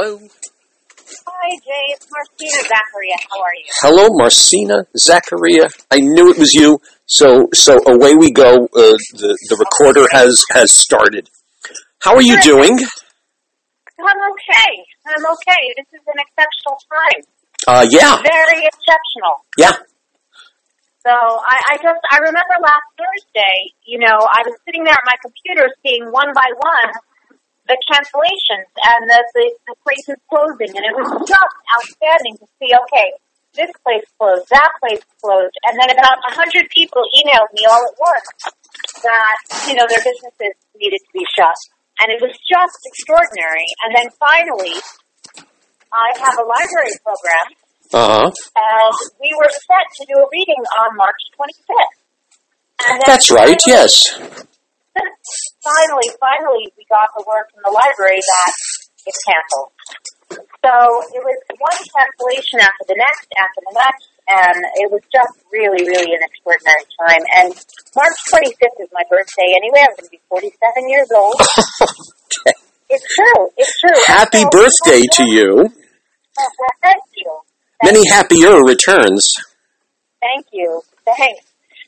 Hello. Hi, Jay. It's Marcina Zaccaria. How are you? Hello, Marcina Zaccaria. I knew it was you. So, so away we go. Uh, the the recorder has has started. How are you doing? I'm okay. I'm okay. This is an exceptional time. Uh, yeah, Very exceptional. yeah. So I, I just I remember last Thursday, you know, I was sitting there at my computer seeing one by one the cancellations and the the, the places closing, and it was just outstanding to see. Okay, this place closed, that place closed, and then about a hundred people emailed me all at once that you know their businesses needed to be shut, and it was just extraordinary. And then finally, I have a library program Uh huh. and we were set to do a reading on March 25th. And That's right. Yes. Finally, finally, we got the word from the library that it's canceled. So it was one cancellation after the next, after the next, and it was just really, really an extraordinary time. And March 25th is my birthday anyway. I'm going to be 47 years old. It's true. It's true. Happy So- birthday to you. Oh, well, thank you. Many happier returns. Thank you. Thanks.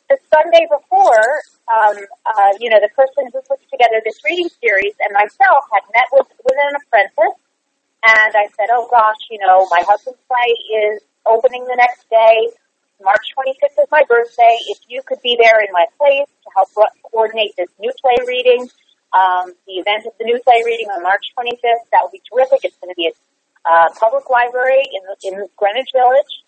The Sunday before, um, uh, you know, the person who puts together this reading series and myself had met with, with an apprentice, and I said, oh gosh, you know, my husband's play is opening the next day. March 25th is my birthday. If you could be there in my place to help coordinate this new play reading, um, the event of the new play reading on March 25th, that would be terrific. It's going to be at uh, public library in, in Greenwich Village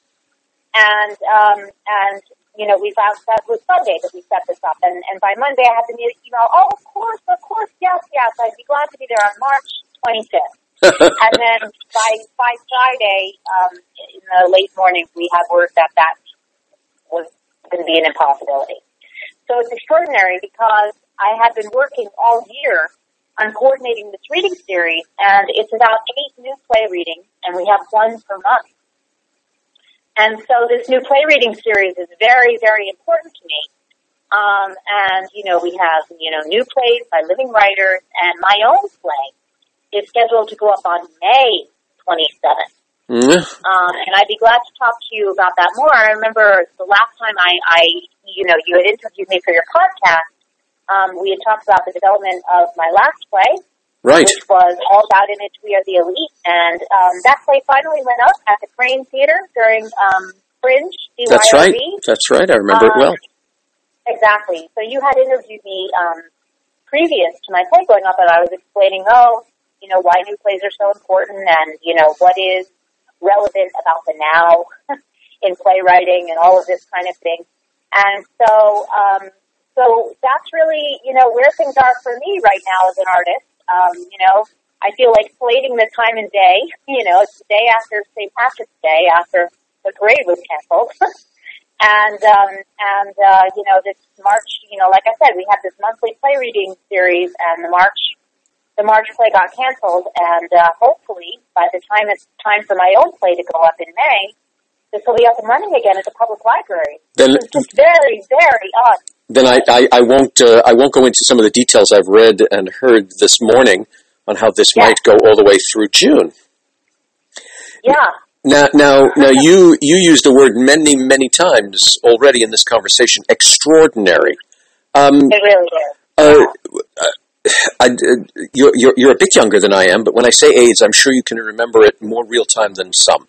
and um, and you know we found that was Sunday that we set this up, and and by Monday I had the email. Oh, of course, of course, yes, yes, I'd be glad to be there on March 25th. and then by by Friday um, in the late morning, we had word that that was going to be an impossibility. So it's extraordinary because I had been working all year on coordinating this reading series, and it's about eight new play readings, and we have one per month. And so this new play reading series is very, very important to me. Um, and, you know, we have, you know, new plays by living writers, and my own play is scheduled to go up on May 27th. Mm, Um, and I'd be glad to talk to you about that more. I remember the last time I, I you know, you had interviewed me for your podcast, um, we had talked about the development of my last play, right. which was all about Image We Are the Elite. And um, that play finally went up at the Crane Theater during um, Fringe. That's right. That's right. I remember it Um, well. Exactly. So you had interviewed me um, previous to my play going up, and I was explaining, oh, you know, why new plays are so important, and you know, what is relevant about the now in playwriting, and all of this kind of thing. And so, um, so that's really, you know, where things are for me right now as an artist. Um, you know, I feel like slating the time and day. You know, it's the day after St. Patrick's Day, after the parade was canceled. And um, and uh, you know this March, you know, like I said, we had this monthly play reading series, and the March the March play got canceled, and uh, hopefully by the time it's time for my own play to go up in May, this will be up and running again at the public library. Then, It's just very very odd. then I, I, I won't uh, I won't go into some of the details I've read and heard this morning on how this Yeah. might go all the way through June. Yeah, Now, now, now, you you used the word many many times already in this conversation. Extraordinary. Um, it really is. uh, I, uh, you're, you're you're a bit younger than I am, but when I say AIDS, I'm sure you can remember it more real time than some,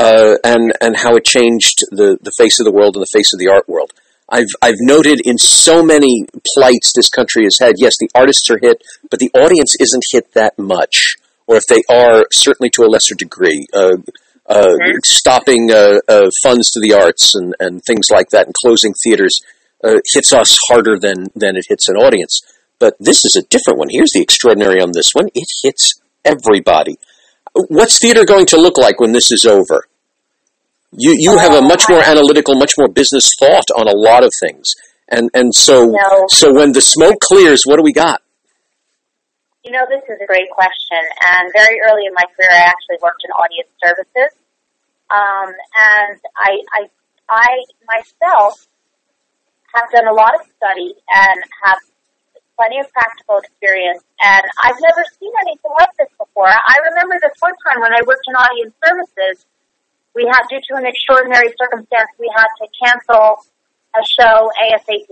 uh, and and how it changed the the face of the world and the face of the art world. I've I've noted in so many plights this country has had. Yes, the artists are hit, but the audience isn't hit that much, or if they are, certainly to a lesser degree. Uh, uh, stopping uh, uh, funds to the arts and, and things like that, and closing theaters uh, hits us harder than than it hits an audience. But this is a different one. Here's the extraordinary on this one: it hits everybody. What's theater going to look like when this is over? You you have a much more analytical, much more business thought on a lot of things, and and so No. so when the smoke clears, what do we got? You know, this is a great question. And very early in my career, I actually worked in audience services. Um, and I, I, I myself have done a lot of study and have plenty of practical experience, and I've never seen anything like this before. I remember this one time when I worked in audience services, we had, due to an extraordinary circumstance, we had to cancel a show ASAP.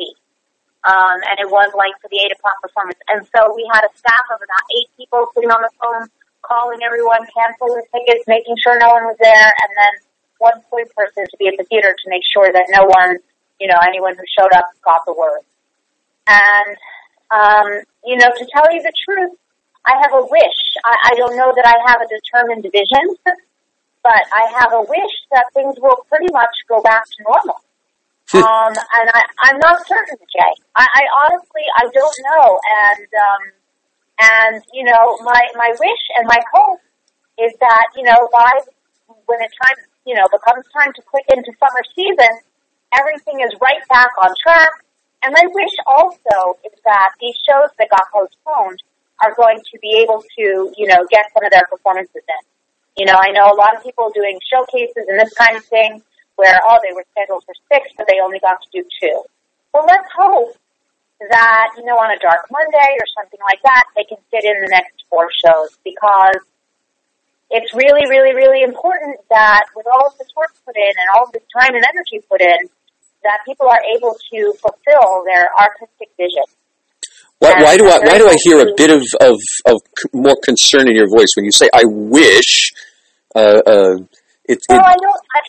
Um, and it was like for the 8 o'clock performance. And so we had a staff of about eight people sitting on the phone, calling everyone, canceling tickets, making sure no one was there, and then one point person to be at the theater to make sure that no one, you know, anyone who showed up got the word. And, um, you know, to tell you the truth, I have a wish. I, I don't know that I have a determined vision, but I have a wish that things will pretty much go back to normal. um, and I, I'm not certain, Jay. I, I honestly, I don't know. And, um, and, you know, my, my wish and my hope is that, you know, by when it time, you know, becomes time to click into summer season, everything is right back on track. And my wish also is that these shows that got postponed are going to be able to, you know, get some of their performances in. You know, I know a lot of people doing showcases and this kind of thing where, oh, they were scheduled for six, but they only got to do two. Well, let's hope that, you know, on a dark Monday or something like that, they can fit in the next four shows because it's really, really, really important that with all of this work put in and all of this time and energy put in, that people are able to fulfill their artistic vision. Why, why do I why do I hear a bit of, of, of more concern in your voice when you say "I wish"? Uh, uh, it, well, I don't. I,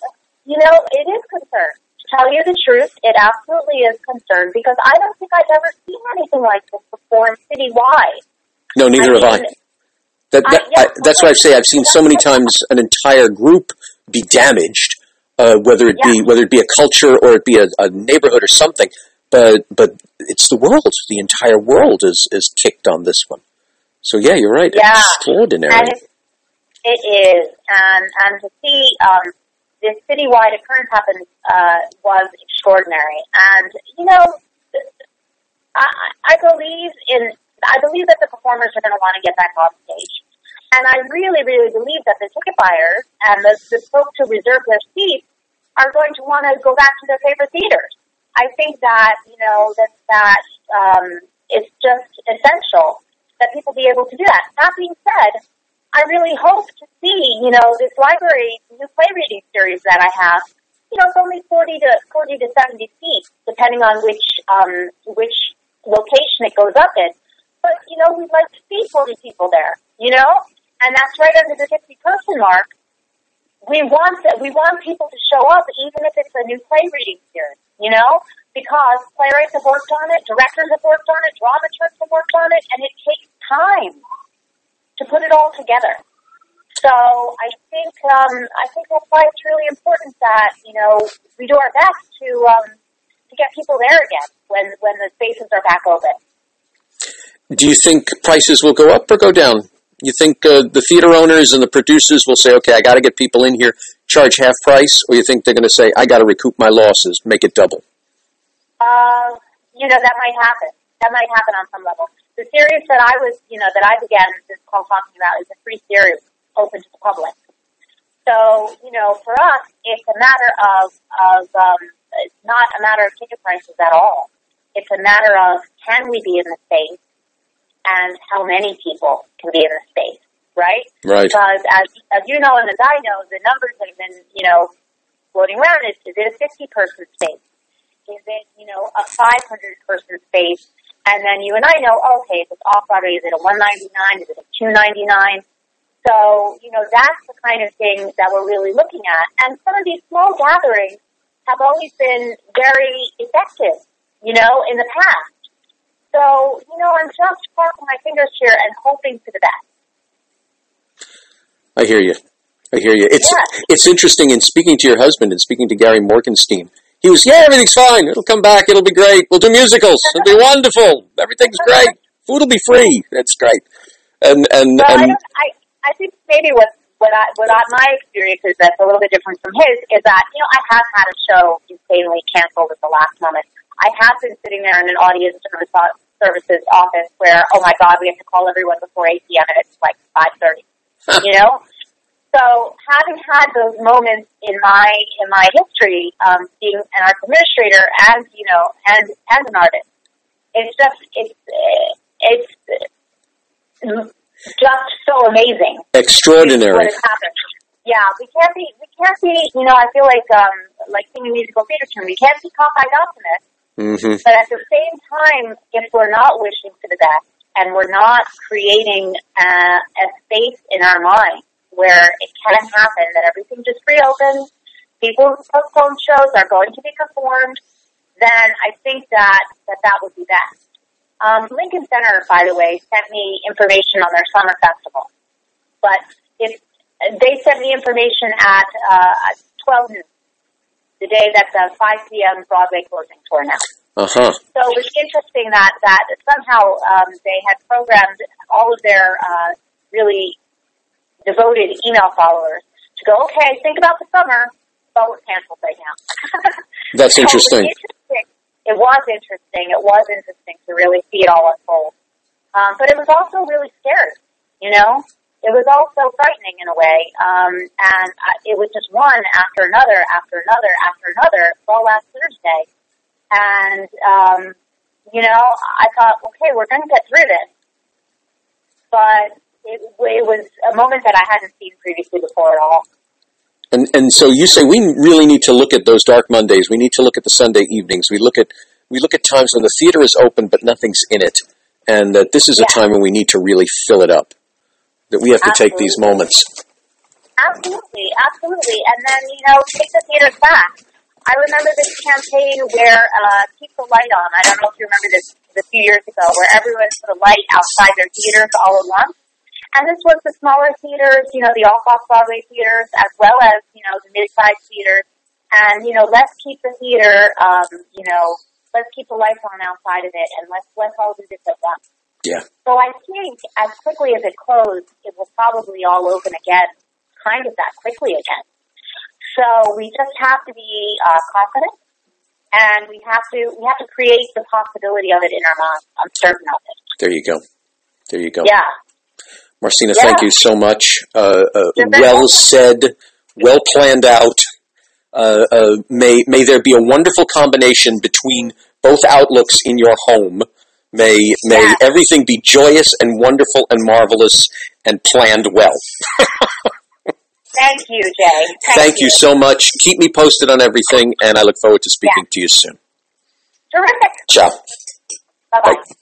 you know, it is concern. To tell you the truth, it absolutely is concern because I don't think I've ever seen anything like this before citywide. No, neither I have mean, I. That, that, I, yeah, I, that's what I say. I've seen so many times an entire group be damaged, uh, whether it yeah. be whether it be a culture or it be a, a neighborhood or something but but it's the world. The entire world is is kicked on this one. So yeah, you're right. Yeah. Extraordinary. And it, it is, and and to see um, this citywide occurrence happen uh, was extraordinary. And you know, I, I believe in. I believe that the performers are going to want to get back on stage. And I really, really believe that the ticket buyers and the, the folks who reserve their seats are going to want to go back to their favorite theaters. I think that you know that that um, is just essential that people be able to do that. That being said, I really hope to see you know this library new play reading series that I have. You know, it's only forty to forty to seventy feet, depending on which um, which location it goes up in. But you know, we'd like to see forty people there. You know, and that's right under the fifty person mark. We want that. We want people to show up, even if it's a new play reading series you know, because playwrights have worked on it, directors have worked on it, dramaturgs have worked on it, and it takes time to put it all together. So I think um, I think that's why it's really important that you know we do our best to um, to get people there again when when the spaces are back open. Do you think prices will go up or go down? You think uh, the theater owners and the producers will say, "Okay, I got to get people in here charge half price, or you think they're going to say, I got to recoup my losses, make it double? Uh, you know, that might happen. That might happen on some level. The series that I was, you know, that I began this call talking about is a free series open to the public. So, you know, for us, it's a matter of, of um, it's not a matter of ticket prices at all. It's a matter of can we be in the space and how many people can be in the space right? Right. Because as as you know and as I know, the numbers that have been you know floating around is is it a fifty person space? Is it you know a five hundred person space? And then you and I know, oh, okay, if it's off Broadway, is it a one ninety nine? Is it a two ninety nine? So you know that's the kind of thing that we're really looking at. And some of these small gatherings have always been very effective, you know, in the past. So, you know, I'm just crossing my fingers here and hoping for the best. I hear you. I hear you. It's yeah. it's interesting in speaking to your husband and speaking to Gary Morgenstein. He was, yeah, everything's fine. It'll come back. It'll be great. We'll do musicals. It'll be wonderful. Everything's great. Food will be free. That's great. And and well, and I, I think maybe what what I what I, my experience is that's a little bit different from his is that you know I have had a show insanely canceled at the last moment. I have been sitting there in an audience service uh, services office where oh my god we have to call everyone before 8 p.m. and it's like 5:30 you know? So having had those moments in my in my history, um, being an art administrator as you know and and an artist, it's just it's it's just so amazing. Extraordinary. What has happened. Yeah, we can't be we can't be you know I feel like um like singing musical theater term we can't be cockeyed optimists, hmm but at the same time if we're not wishing for the best and we're not creating uh, a space in our mind where it can happen that everything just reopens, people who postpone shows are going to be performed, then I think that that, that would be best. Um, Lincoln Center, by the way, sent me information on their summer festival. But if they sent me information at uh, 12 noon, the day that the 5 p.m. Broadway closing tour now. Uh huh. So it was interesting that that somehow um, they had programmed all of their uh, really devoted email followers to go, okay, think about the summer, but we're canceled right now. That's So it interesting. interesting. It was interesting. It was interesting to really see it all unfold. Um, but it was also really scary, you know? It was also frightening in a way. Um, and uh, it was just one after another, after another, after another, all last Thursday. And, um, you know, I thought, okay, we're going to get through this. But it, it was a moment that I hadn't seen previously before at all. And and so you say we really need to look at those dark Mondays. We need to look at the Sunday evenings. We look at we look at times when the theater is open but nothing's in it, and that this is a time when we need to really fill it up. That we have to take these moments. Absolutely, absolutely. And then, you know, take the theaters back. I remember this campaign where uh, Keep the Light On. I don't know if you remember this a few years ago, where everyone put a light outside their theaters all at once. And this was the smaller theaters, you know, the off-off Broadway theaters, as well as, you know, the mid-sized theaters. And, you know, let's keep the theater, um, you know, let's keep the lights on outside of it, and let's, let's all do this at once. Yeah. So I think as quickly as it closed, it will probably all open again, kind of that quickly again. So we just have to be uh, confident, and we have to we have to create the possibility of it in our mind. I'm certain of it. There you go. There you go. Yeah, Marcina, Yeah. thank you so much. Uh, uh, well said, well planned out. Uh, uh, may may there be a wonderful combination between both outlooks in your home. May may Yes. everything be joyous and wonderful and marvelous and planned well. Thank you, Jay. Thank, Thank you so much. Keep me posted on everything, and I look forward to speaking Yeah. to you soon. Terrific. Ciao. Bye bye.